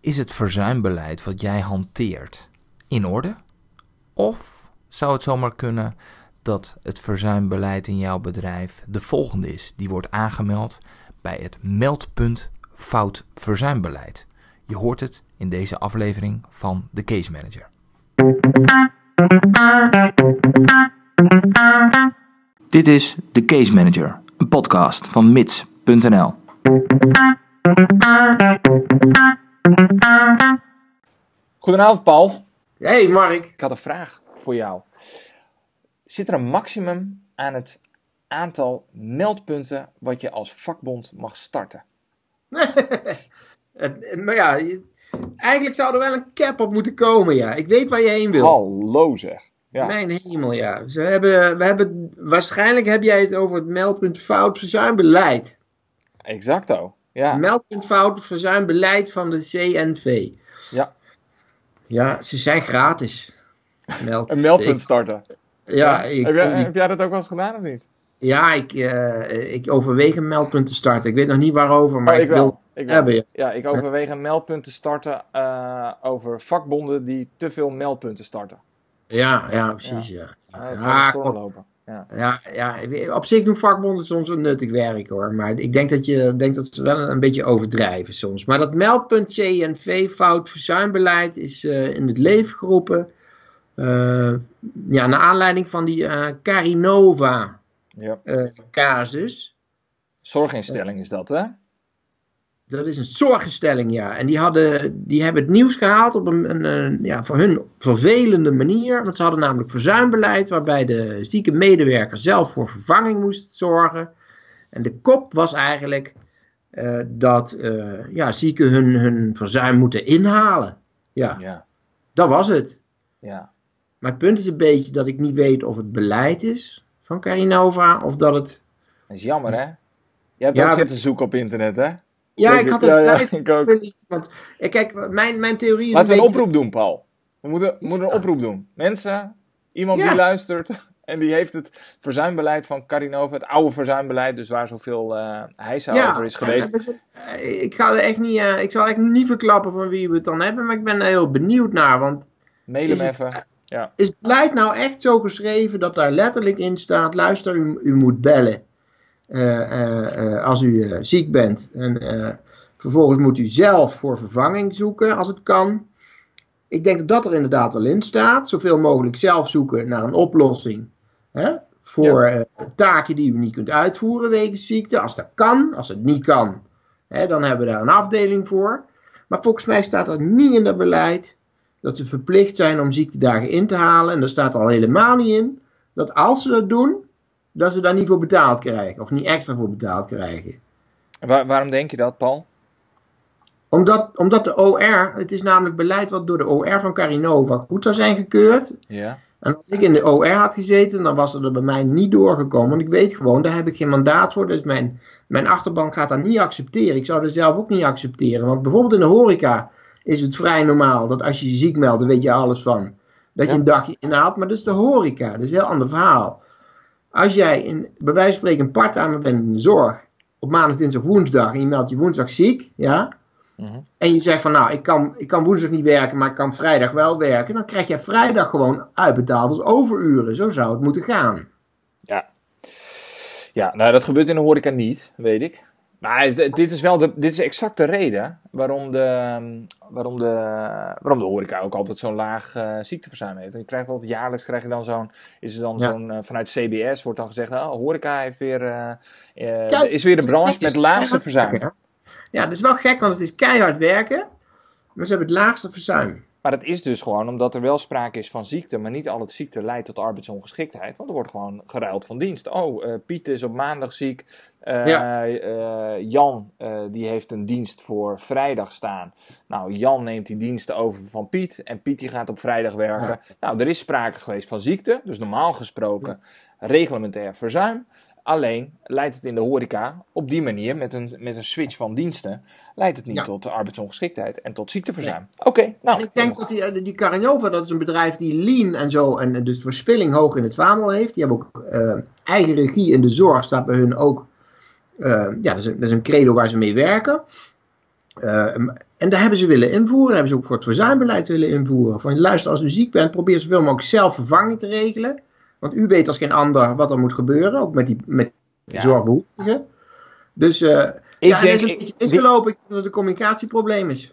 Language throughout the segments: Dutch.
Is het verzuimbeleid wat jij hanteert in orde? Of zou het zomaar kunnen dat het verzuimbeleid in jouw bedrijf de volgende is? Die wordt aangemeld bij het meldpunt fout verzuimbeleid. Je hoort het in deze aflevering van de Case Manager. Dit is de Case Manager, een podcast van mits.nl. Goedenavond Paul. Hey Mark. Ik had een vraag voor jou. Zit er een maximum aan het aantal meldpunten wat je als vakbond mag starten? maar ja, eigenlijk zou er wel een cap op moeten komen, ja. Ik weet waar je heen wil. Hallo zeg. Ja. Mijn hemel, ja. Ze hebben, we hebben, waarschijnlijk heb jij het over het meldpunt fout verzuimbeleid. Exacto, ja. Meldpunt fout verzuimbeleid van de CNV. Ja. Ja, ze zijn gratis. Meldpunt. een meldpunt starten. Ja, Ik, heb, jij, heb, jij, dat ook wel eens gedaan of niet? Ja, ik, uh, ik overweeg een meldpunt te starten. Ik weet nog niet waarover, maar oh, ik, ik, wil ik hebben. Ja. ja, ik overweeg een meldpunt te starten uh, over vakbonden die te veel meldpunten starten. Ja, ja, precies, ja. Ja, ja, ja. Ja. Ja, ja, op zich doen vakbonden soms een nuttig werk hoor. Maar ik denk dat, je, denk dat ze wel een beetje overdrijven soms. Maar dat meldpunt CNV fout verzuimbeleid is uh, in het leven geroepen. Uh, ja, naar aanleiding van die uh, Carinova ja. casus. Zorginstelling is dat hè? Dat is een zorginstelling, ja. En die, hadden, die hebben het nieuws gehaald op een, een, een, ja, voor hun vervelende manier. Want ze hadden namelijk verzuimbeleid waarbij de zieke medewerker zelf voor vervanging moest zorgen. En de kop was eigenlijk uh, dat uh, ja, zieken hun, hun verzuim moeten inhalen. Ja. ja, dat was het. Ja. Maar het punt is een beetje dat ik niet weet of het beleid is van Carinova of dat het... Dat is jammer, hè? Je hebt ja, ook zitten zoeken op internet, hè? Ja, ik had het ja, ik ook. Want, kijk, mijn, mijn theorie is Laten we een, oproep doen, Paul. We moeten, moeten een oproep doen. Mensen, iemand die luistert en die heeft het verzuimbeleid van Carinova, het oude verzuimbeleid, dus waar zoveel uh, heisa over is geweest. Ik ga er echt niet, uh, ik zal echt niet verklappen van wie we het dan hebben, maar ik ben er heel benieuwd naar, want... Mail hem even. Ja. Is het beleid nou echt zo geschreven dat daar letterlijk in staat, luister, u, u moet bellen. Uh, als u ziek bent. En vervolgens moet u zelf voor vervanging zoeken als het kan. Ik denk dat dat er inderdaad wel in staat. Zoveel mogelijk zelf zoeken naar een oplossing. Hè, voor taken die u niet kunt uitvoeren wegens ziekte. Als dat kan, als het niet kan, hè, dan hebben we daar een afdeling voor. Maar volgens mij staat er niet in dat beleid dat ze verplicht zijn om ziektedagen in te halen. En daar staat al helemaal niet in dat als ze dat doen, dat ze daar niet voor betaald krijgen. Of niet extra voor betaald krijgen. Waar, waarom denk je dat, Paul? Omdat, omdat de OR, het is namelijk beleid wat door de OR van Carinova goed zou zijn gekeurd. Ja. En als ik in de OR had gezeten, dan was er bij mij niet doorgekomen. Want ik weet gewoon, daar heb ik geen mandaat voor. Dus mijn, mijn achterban gaat dat niet accepteren. Ik zou dat zelf ook niet accepteren. Want bijvoorbeeld in de horeca is het vrij normaal dat als je je ziek meldt, dan weet je alles van. Dat je een dagje inhaalt, maar dat is de horeca. Dat is een heel ander verhaal. Als jij in, bij wijze van spreken een part-timer bent in de zorg, op maandag, dinsdag, woensdag, en je meldt je woensdag ziek, ja, mhm. en je zegt van nou, ik kan, ik kan woensdag niet werken, maar ik kan vrijdag wel werken, dan krijg je vrijdag gewoon uitbetaald als overuren. Zo zou het moeten gaan. Ja. Ja, nou dat gebeurt in de horeca niet, weet ik. Maar dit is wel de, dit is exact de reden waarom de, waarom de, waarom de horeca ook altijd zo'n laag uh, ziekteverzuim heeft. je krijgt altijd jaarlijks krijg je dan zo'n, is er dan zo'n, uh, vanuit CBS wordt dan gezegd, oh, horeca heeft weer, uh, is weer de branche met het laagste verzuim. Ja, dat is wel gek, want het is keihard werken, maar ze hebben het laagste verzuim. Maar dat is dus gewoon omdat er wel sprake is van ziekte, maar niet al het ziekte leidt tot arbeidsongeschiktheid. Want er wordt gewoon geruild van dienst. Oh, uh, Piet is op maandag ziek. Uh, uh, Jan die heeft een dienst voor vrijdag staan. Nou, Jan neemt die diensten over van Piet. En Piet die gaat op vrijdag werken. Nou, er is sprake geweest van ziekte. Dus normaal gesproken reglementair verzuim. Alleen leidt het in de horeca op die manier, met een, met een switch van diensten, leidt het niet tot arbeidsongeschiktheid en tot ziekteverzuim. Oké, nou. ik denk dat die, eh, die Carinova, dat is een bedrijf die lean en zo, en dus verspilling hoog in het vaandel heeft. Die hebben ook uh, eigen regie in de zorg, staat bij hun ook. Uh, ja, dat is, een, dat is een credo waar ze mee werken. Uh, en daar hebben ze willen invoeren, hebben ze ook voor het verzuimbeleid willen invoeren. Van luister, als u ziek bent, probeer zoveel mogelijk zelf vervanging te regelen. Want u weet als geen ander wat er moet gebeuren, ook met die met ja. zorgbehoeftigen. Dus uh, ik ja, denk, is een beetje misgelopen. Denk dat het een communicatieprobleem is.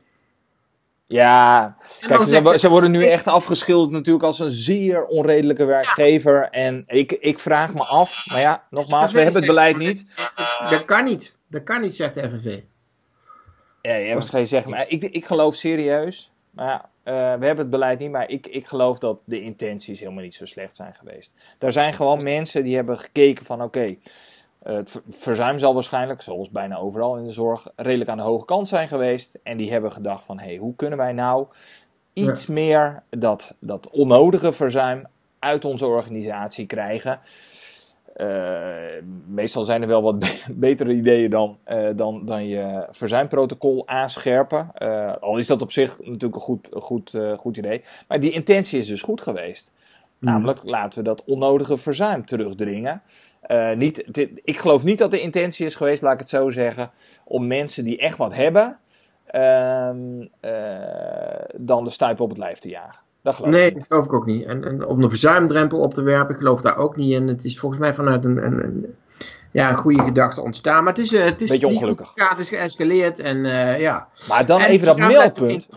Ja, kijk, ze, ze, worden nu echt afgeschilderd natuurlijk als een zeer onredelijke werkgever. En ik, ik vraag me af, maar ja, nogmaals, we hebben het beleid niet. Dat kan niet, dat kan niet, zegt de FNV. Ja, je zeggen? Maar ik, ik geloof serieus, maar ja, uh, we hebben het beleid niet, maar ik, ik geloof dat de intenties helemaal niet zo slecht zijn geweest. Er zijn gewoon mensen die hebben gekeken van oké, het verzuim zal waarschijnlijk, zoals bijna overal in de zorg, redelijk aan de hoge kant zijn geweest. En die hebben gedacht van, hé, hey, hoe kunnen wij nou iets meer dat, dat onnodige verzuim uit onze organisatie krijgen? Uh, meestal zijn er wel wat betere ideeën dan, uh, dan, dan je verzuimprotocol aanscherpen. Uh, al is dat op zich natuurlijk een goed, goed, goed idee. Maar die intentie is dus goed geweest. Mm. Namelijk, laten we dat onnodige verzuim terugdringen. Uh, niet, ik geloof niet dat de intentie is geweest, laat ik het zo zeggen, om mensen die echt wat hebben, uh, uh, dan de stuip op het lijf te jagen. Dat geloof nee, ik dat geloof ik ook niet. En, en om een verzuimdrempel op te werpen, ik geloof daar ook niet in. Het is volgens mij vanuit een, een, een ja, een goede gedachte ontstaan. Maar het is, het is Beetje ongelukkig. Het is geëscaleerd en ja. Maar dan even dat meldpunt.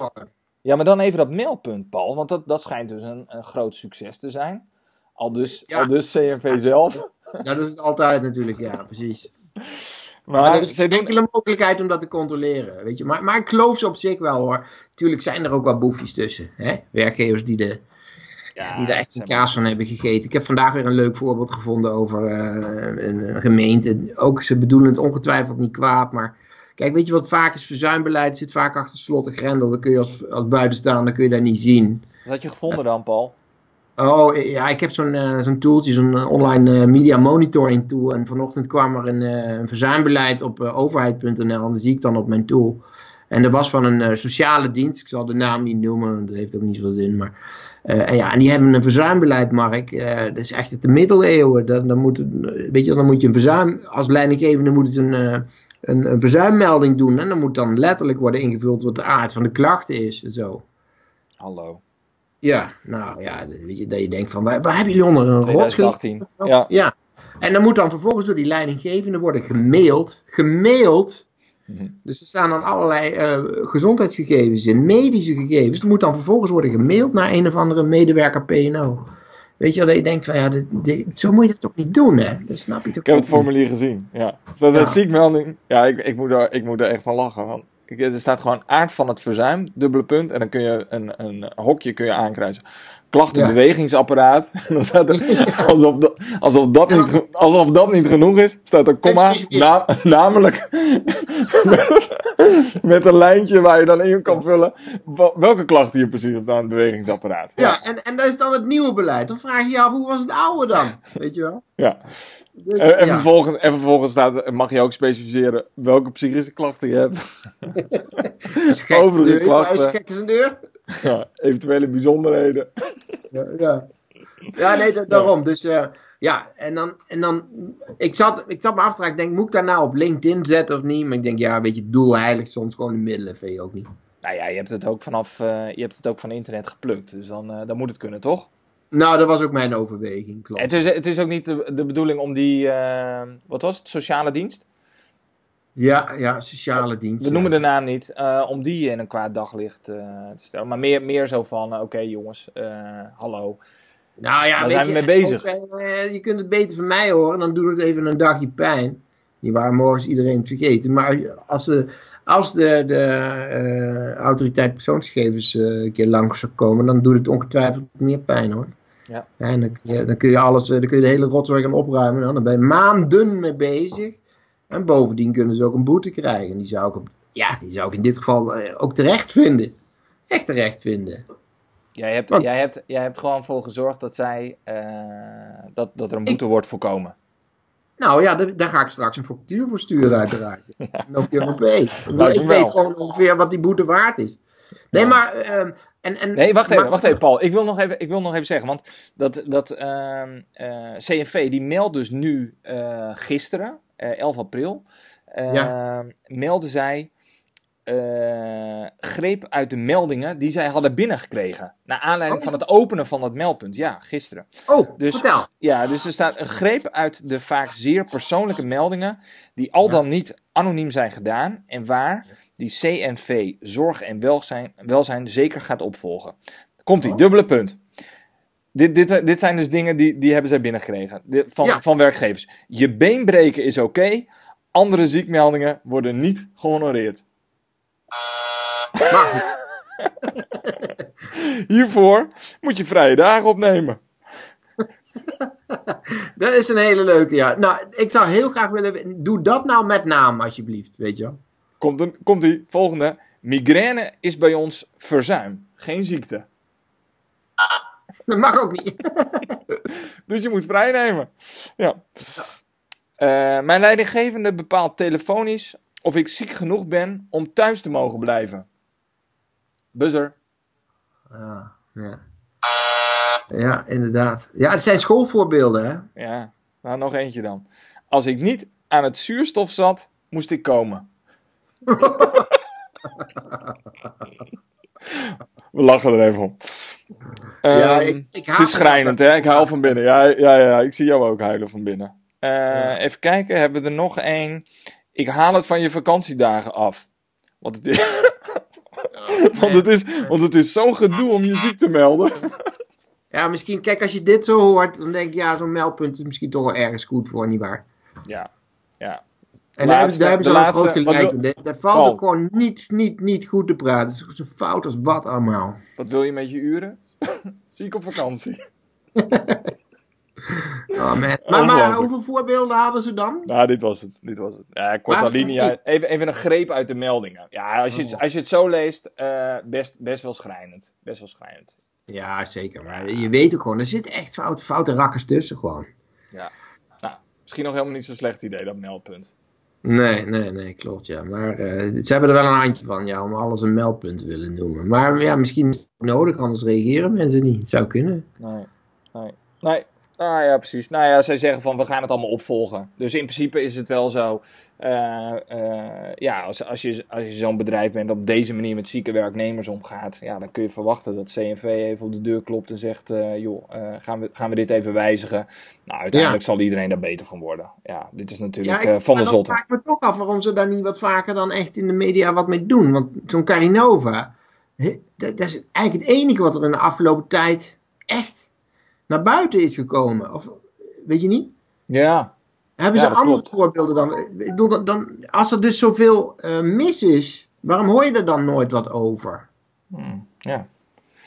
Ja, maar dan even dat meldpunt, Paul. Want dat, dat schijnt dus een, een groot succes te zijn. Al dus, al dus CNV zelf. Ja, dat is het altijd natuurlijk, ja, precies. Maar, maar er is geen enkele mogelijkheid om dat te controleren, weet je. Maar, maar ik geloof ze op zich wel, hoor. Tuurlijk zijn er ook wat boefjes tussen, hè. Werkgevers die, de, ja, die er echt een kaas van hebben gegeten. Ik heb vandaag weer een leuk voorbeeld gevonden over uh, een gemeente. Ook, ze bedoelen het ongetwijfeld niet kwaad, maar... Kijk, weet je wat vaak is? Verzuimbeleid zit vaak achter slot en grendel. Dan kun je als, als buitenstaander kun je daar niet zien. Wat had je gevonden dan, Paul? Oh, ja, ik heb zo'n uh, zo'n tooltje, zo'n uh, online uh, media monitoring tool. En vanochtend kwam er een, een verzuimbeleid op overheid.nl en dat zie ik dan op mijn tool. En er was van een sociale dienst, ik zal de naam niet noemen, dat heeft ook niet zoveel zin. Maar, en, ja, en die hebben een verzuimbeleid, Mark. dat is echt de middeleeuwen. Dan, dan, moet, weet je, dan moet je een verzuim, als leidinggevende moet het een, een, een verzuimmelding doen. En dan moet dan letterlijk worden ingevuld wat de aard van de klachten is. Zo. Hallo. Ja, nou ja, weet je, dat je denkt van, waar, waar hebben jullie onder een rotschild? Ja. ja. En dan moet dan vervolgens door die leidinggevende worden gemaild, gemaild. Mhm. Dus er staan dan allerlei uh, gezondheidsgegevens in, medische gegevens. Dat moet dan vervolgens worden gemaild naar een of andere medewerker PNO. Weet je, dat je denkt van, ja, dit, zo moet je dat toch niet doen, hè? Dat snap je toch Ik heb het formulier gezien, ja. dat ja. een ziekmelding. Ja, ik, ik, moet daar, ik moet daar echt van lachen, want er staat gewoon aard van het verzuim, dubbele punt. En dan kun je een, een hokje kun je aankruisen. Klachtenbewegingsapparaat. Ja. dan staat er, alsof, dat, alsof, dat niet, alsof dat niet genoeg is, staat er komma, na, namelijk met, een lijntje waar je dan in kan vullen welke klachten je precies hebt aan het bewegingsapparaat. Ja, ja en, en dat is dan het nieuwe beleid. Dan vraag je je af, hoe was het oude dan? Weet je wel? Ja. Dus, en, en, ja. vervolgens, en vervolgens staat, mag je ook specificeren welke psychische klachten je hebt. Overige klachten. Gek is een deur. Ja, eventuele bijzonderheden. Ja, ja. ja nee, daarom. Dus uh, ja, en dan, en dan ik, zat, ik zat me af te vragen, ik denk, moet ik daar nou op LinkedIn zetten of niet? Maar ik denk, ja, weet je, doel heilig soms gewoon de middelen, vind je ook niet. Nou ja, je hebt het ook vanaf, uh, je hebt het ook van internet geplukt, dus dan, uh, dan moet het kunnen, toch? Nou, dat was ook mijn overweging, klopt. Het is, het is ook niet de, de bedoeling om die, uh, wat was het, sociale dienst? Ja, ja, sociale dienst. We noemen de naam niet, uh, om die in een kwaad daglicht uh, te stellen. Maar meer, meer zo van, oké okay, jongens, hallo. Nou ja, daar zijn we mee bezig. Okay, je kunt het beter van mij horen, dan doet het even een dagje pijn. Die waren morgens iedereen vergeten. Maar als de, als de, de autoriteit persoonsgegevens een keer langs zou komen, dan doet het ongetwijfeld meer pijn hoor. Ja. En dan, kun je, dan kun je alles, dan kun je de hele rotzooi gaan opruimen. Nou, dan ben je maanden mee bezig. En bovendien kunnen ze ook een boete krijgen. Die zou ik, ja, die zou ik in dit geval eh, ook terecht vinden. Echt terecht vinden. Jij hebt, Want, jij hebt, jij hebt gewoon voor gezorgd dat, zij, uh, dat, dat er een boete ik, wordt voorkomen. Nou ja, daar, ga ik straks een factuur voor sturen uiteraard. ja. En ook Europees. ik weet gewoon ongeveer wat die boete waard is. Nee, ja. maar uh, en, en, nee, wacht even, wacht even, Paul. Ik wil nog even, ik wil nog even zeggen, want dat, dat uh, uh, CNV die meldt dus nu uh, gisteren, 11 april, ja. meldde zij eh, greep uit de meldingen die zij hadden binnengekregen. Naar aanleiding Oh, van het openen van het meldpunt. Ja, gisteren. Oh, Dus- vertel. Ja, dus er staat een greep uit de vaak zeer persoonlijke meldingen. die al dan niet anoniem zijn gedaan. en waar die CNV Zorg en Welzijn, welzijn zeker gaat opvolgen. Komt ie, Oh. dubbele punt. Dit, dit, dit zijn dus dingen die, die hebben zij binnengekregen. Van, Ja. van werkgevers. Je been breken is oké. andere ziekmeldingen worden niet gehonoreerd. Maar. Hiervoor moet je vrije dagen opnemen. Dat is een hele leuke, ja. Nou, ik zou heel graag willen... Doe dat nou met naam, alsjeblieft, weet je wel. Komt, een, komt ie, volgende. Migraine is bij ons verzuim, geen ziekte. Dat mag ook niet. Dus je moet vrijnemen. Ja. Eh, mijn leidinggevende bepaalt telefonisch of ik ziek genoeg ben om thuis te mogen blijven. Buzzer. Ja, ja. Ja, inderdaad. Ja, het zijn schoolvoorbeelden, hè. Ja, nou nog eentje dan. Als ik niet aan het zuurstof zat, moest ik komen. We lachen er even om. Ja, Ehm, ik, ik Het is schrijnend, hè? Ik huil van binnen. Ja, ja, ja, ik zie jou ook huilen van binnen. Eh, Ja. Even kijken, hebben we er nog één? Ik haal het van je vakantiedagen af. Want het is, want het is, want het is zo'n gedoe om je ziek te melden. Ja, misschien, kijk, als je dit zo hoort, dan denk je, ja, zo'n meldpunt is misschien toch wel ergens goed voor, nietwaar? Ja, ja. En daar hebben, Laatste- daar hebben ze een groot gelijk in. Daar- Daar valt Paul. ook gewoon niet, niet, niet goed te praten. Het is zo fout als wat allemaal. Wat wil je met je uren? Ziek op vakantie. Oh. Maar, maar hoeveel voorbeelden hadden ze dan? Nou, dit was het. Dit was het. Ja, korte linia. Even, even een greep uit de meldingen. Ja, als je het, Oh. als je het zo leest, eh, best, best wel schrijnend. Best wel schrijnend. Ja, zeker. Maar je weet ook gewoon, er zitten echt foute, foute rakkers tussen gewoon. Nou, misschien nog helemaal niet zo'n slecht idee, dat meldpunt. Nee, nee, nee, klopt ja. Maar eh, ze hebben er wel een handje van, ja, om alles een meldpunt te willen noemen. Maar ja, misschien is het nodig, anders reageren mensen niet. Het zou kunnen. Nee, nee, nee. Nou ja, precies. Nou ja, zij zeggen van we gaan het allemaal opvolgen. Dus in principe is het wel zo. eh, eh, ja, als, als je, als je zo'n bedrijf bent dat op deze manier met zieke werknemers omgaat, ja, dan kun je verwachten dat CNV even op de deur klopt en zegt: eh, joh, gaan, we, gaan we dit even wijzigen? Nou, uiteindelijk zal iedereen daar beter van worden. Ja, dit is natuurlijk ik- eh, van de zotte. vraag ik me toch af waarom ze daar niet wat vaker dan echt in de media wat mee doen. Want zo'n Carinova, dat is eigenlijk het enige wat er in de afgelopen tijd echt naar buiten is gekomen. Of, weet je niet? Ja, Hebben Ja, ze andere klopt. voorbeelden dan? Ik bedoel, dan, dan? Als er dus zoveel eh, mis is, waarom hoor je er dan nooit wat over? Hm, ja.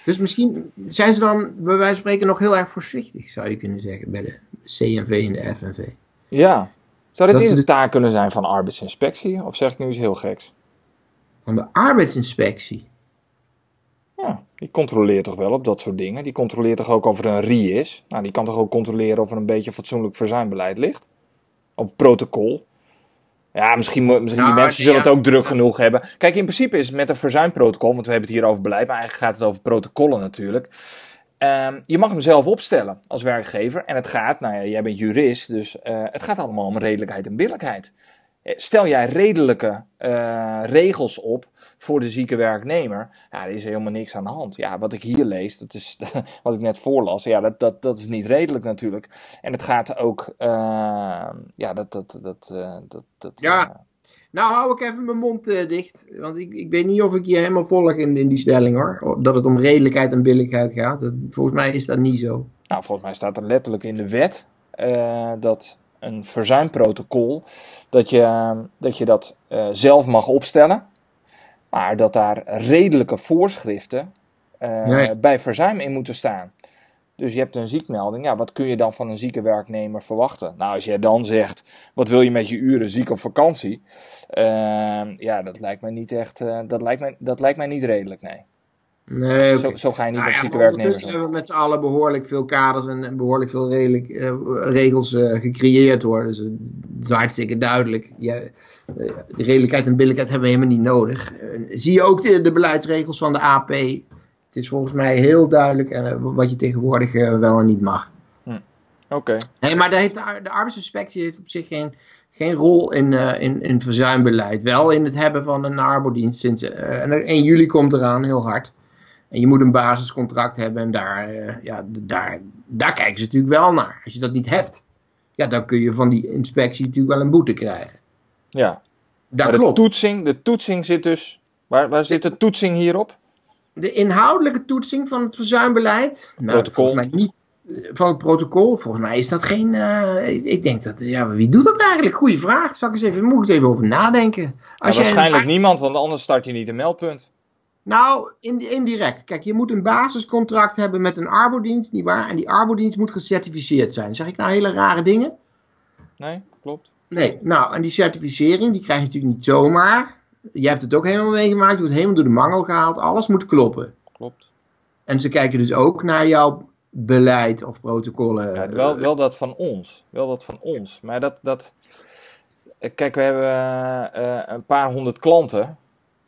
Dus misschien zijn ze dan, bij wijze van spreken, nog heel erg voorzichtig, zou je kunnen zeggen, bij de CNV en de FNV. ja. Zou dit niet een dus- taak kunnen zijn van arbeidsinspectie? Of zeg ik nu iets heel geks? Van de arbeidsinspectie. Ja, die controleert toch wel op dat soort dingen. Die controleert toch ook of er een RI is. Nou, die kan toch ook controleren of er een beetje fatsoenlijk verzuimbeleid ligt. Of protocol. Ja, misschien, misschien die Nou, mensen zullen ja. het ook druk genoeg hebben. Kijk, in principe is het met een verzuimprotocol, want we hebben het hier over beleid, maar eigenlijk gaat het over protocollen natuurlijk. Ehm, je mag hem zelf opstellen als werkgever. En het gaat, nou ja, jij bent jurist, dus eh, het gaat allemaal om redelijkheid en billijkheid. Eh, Stel jij redelijke eh, regels op voor de zieke werknemer, ja, er is helemaal niks aan de hand. Ja, wat ik hier lees, dat is wat ik net voorlas, ja, dat, dat, dat is niet redelijk natuurlijk. En het gaat ook, eh, ja, dat, dat, dat, eh, dat, dat Ja. eh, Nou, hou ik even mijn mond eh, dicht. Want ik, ik weet niet of ik je helemaal volg in, in die stelling hoor. Dat het om redelijkheid en billijkheid gaat. Dat- volgens mij is dat niet zo. Nou, volgens mij staat er letterlijk in de wet dat een verzuimprotocol, dat je dat, je dat zelf mag opstellen, maar dat daar redelijke voorschriften eh, bij verzuim in moeten staan. Dus je hebt een ziekmelding, ja, wat kun je dan van een zieke werknemer verwachten? Nou, als jij dan zegt, wat wil je met je uren ziek op vakantie? Eh, ja, dat lijkt mij niet echt, eh, dat, lijkt mij, dat lijkt mij niet redelijk, nee. Nee. Zo, zo ga je niet Nou met ja, zieke maar werknemers hebben we met z'n allen behoorlijk veel kaders en, en behoorlijk veel redelijk, eh, regels eh, gecreëerd hoor. Dus het is hartstikke duidelijk. Ja, eh, de redelijkheid en billijkheid hebben we helemaal niet nodig. Zie je ook de, de beleidsregels van de AP. Het is volgens mij heel duidelijk wat je tegenwoordig wel en niet mag. Oké. Nee, maar daar heeft de arbeidsinspectie heeft op zich geen, geen rol in, uh, in, in verzuimbeleid. Wel in het hebben van een arbodienst. Sinds, uh, en 1 juli komt eraan, heel hard. En je moet een basiscontract hebben en daar, uh, ja, daar, daar kijken ze natuurlijk wel naar. Als je dat niet hebt, ja, dan kun je van die inspectie natuurlijk wel een boete krijgen. Ja, dat maar klopt. De toetsing, de toetsing zit dus. Waar, waar zit de toetsing hierop? De inhoudelijke toetsing van het verzuimbeleid. Nou, protocol. volgens mij niet van het protocol. Volgens mij is dat geen. Uh, ik denk dat. Ja, wie doet dat eigenlijk? Goeie vraag. Zal ik eens even, moet ik eens even over nadenken. Als ja, waarschijnlijk niemand, want anders start je niet een meldpunt. Nou, indirect. Kijk, je moet een basiscontract hebben met een arbodienst, nietwaar? En die arbodienst moet gecertificeerd zijn. Zeg ik nou hele rare dingen? Nee, klopt. Nee, nou, en die certificering, die krijg je natuurlijk niet zomaar. Je hebt het ook helemaal meegemaakt, je wordt helemaal door de mangel gehaald. Alles moet kloppen. Klopt. En ze kijken dus ook naar jouw beleid of protocollen. Ja, wel, wel dat van ons. Wel dat van ons. Maar dat. dat kijk, we hebben uh, een paar honderd klanten.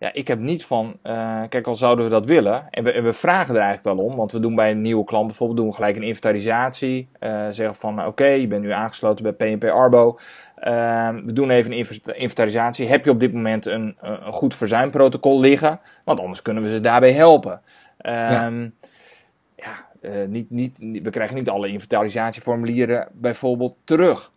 Ja, ik heb niet van. Uh, kijk, al zouden we dat willen. En we, en we, vragen er eigenlijk wel om. Want we doen bij een nieuwe klant bijvoorbeeld doen we gelijk een inventarisatie. Uh, zeggen van oké, je bent nu aangesloten bij PNP Arbo. we doen even een inventarisatie. Heb je op dit moment een, een goed verzuimprotocol liggen? Want anders kunnen we ze daarbij helpen. Ja. Ehm, uh, niet, niet, we krijgen niet alle inventarisatieformulieren bijvoorbeeld terug.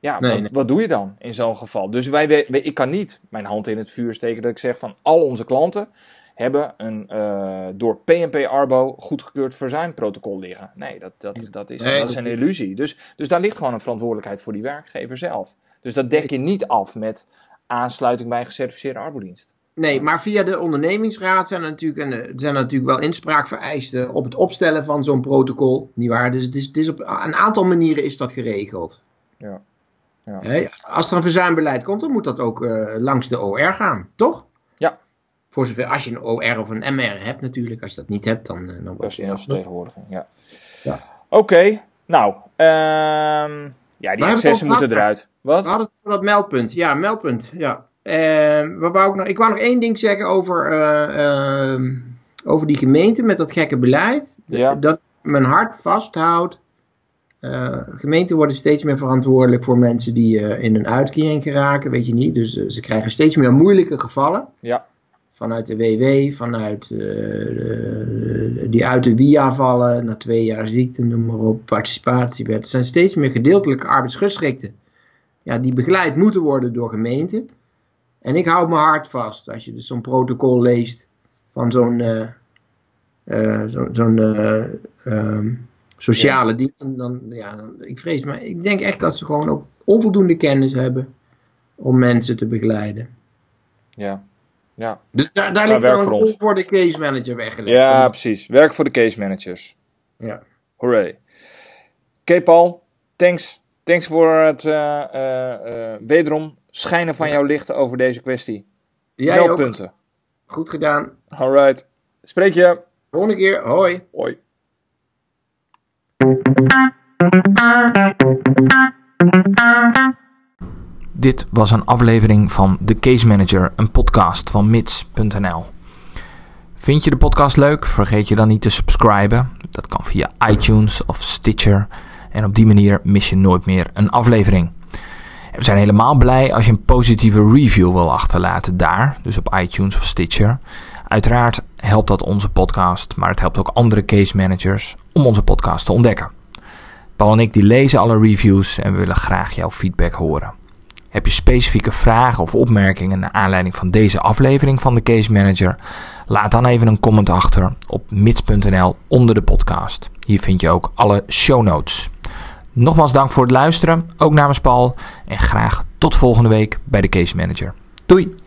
Ja, wat, wat, doe je dan in zo'n geval? Dus wij, ik kan niet mijn hand in het vuur steken dat ik zeg van al onze klanten hebben een uh, door PNP Arbo goedgekeurd verzuimprotocol liggen. Nee, dat, dat, dat, is, dat is een illusie. Dus, dus daar ligt gewoon een verantwoordelijkheid voor die werkgever zelf. Dus dat dek je niet af met aansluiting bij een gecertificeerde arbodienst. Nee, maar via de ondernemingsraad zijn er natuurlijk, en, er zijn natuurlijk wel inspraakvereisten op het opstellen van zo'n protocol. Niet waar? Dus het is, het is op een aantal manieren is dat geregeld. Ja. Ja. als er een verzuimbeleid komt, dan moet dat ook uh, langs de OR gaan, toch? Ja. Voor zover, als je een OR of een MR hebt natuurlijk. Als je dat niet hebt, dan... Uh, dan dat is een vertegenwoordiging, ja. ja. Oké, okay, nou. Um, ja, die accessen moeten eruit. Wat? We hadden het over dat meldpunt. Ja, meldpunt, ja. Uh, wou ik, nog, ik wou nog één ding zeggen over, uh, uh, over die gemeente met dat gekke beleid. Ja. Dat mijn hart vasthoudt. Eh, gemeenten worden steeds meer verantwoordelijk voor mensen die eh, in een uitkering geraken, weet je niet. Dus ze krijgen steeds meer moeilijke gevallen. Ja. Vanuit de WW, vanuit die uit de WIA vallen, na twee jaar ziekte, noem maar op, participatiewet. Het zijn steeds meer gedeeltelijke arbeidsgeschikten. Ja, die begeleid moeten worden door gemeenten. En ik hou mijn hart vast als je dus zo'n protocol leest van zo'n zo'n um, sociale ja. dienst. Dan, ja, dan, ik vrees, maar ik denk echt dat ze gewoon ook onvoldoende kennis hebben om mensen te begeleiden. Ja. Ja. Dus daar, daar ligt dan een voor de case manager weggelegd. Ja, precies. Werk voor de case managers. Ja. Hooray. Oké, Paul. Thanks. Thanks voor het uh, uh, wederom schijnen van jouw lichten over deze kwestie. Jij punten. Goed gedaan. Alright. Spreek je. Volgende keer. Hoi. Hoi. Dit was een aflevering van The Case Manager, een podcast van mits.nl. Vind je de podcast leuk? Vergeet je dan niet te subscriben. Dat kan via iTunes of Stitcher. En op die manier mis je nooit meer een aflevering. We zijn helemaal blij als je een positieve review wil achterlaten daar, dus op iTunes of Stitcher. Uiteraard helpt dat onze podcast, maar het helpt ook andere case managers om onze podcast te ontdekken. Paul en ik die lezen alle reviews en we willen graag jouw feedback horen. Heb je specifieke vragen of opmerkingen naar aanleiding van deze aflevering van de Case Manager? Laat dan even een comment achter op mits.nl onder de podcast. Hier vind je ook alle show notes. Nogmaals dank voor het luisteren, ook namens Paul. En graag tot volgende week bij de Case Manager. Doei!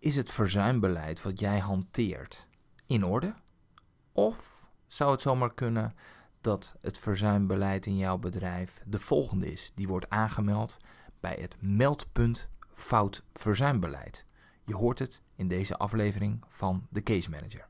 Is het verzuimbeleid wat jij hanteert in orde? Of zou het zomaar kunnen dat het verzuimbeleid in jouw bedrijf de volgende is? Die wordt aangemeld bij het meldpunt fout verzuimbeleid. Je hoort het in deze aflevering van de Case Manager.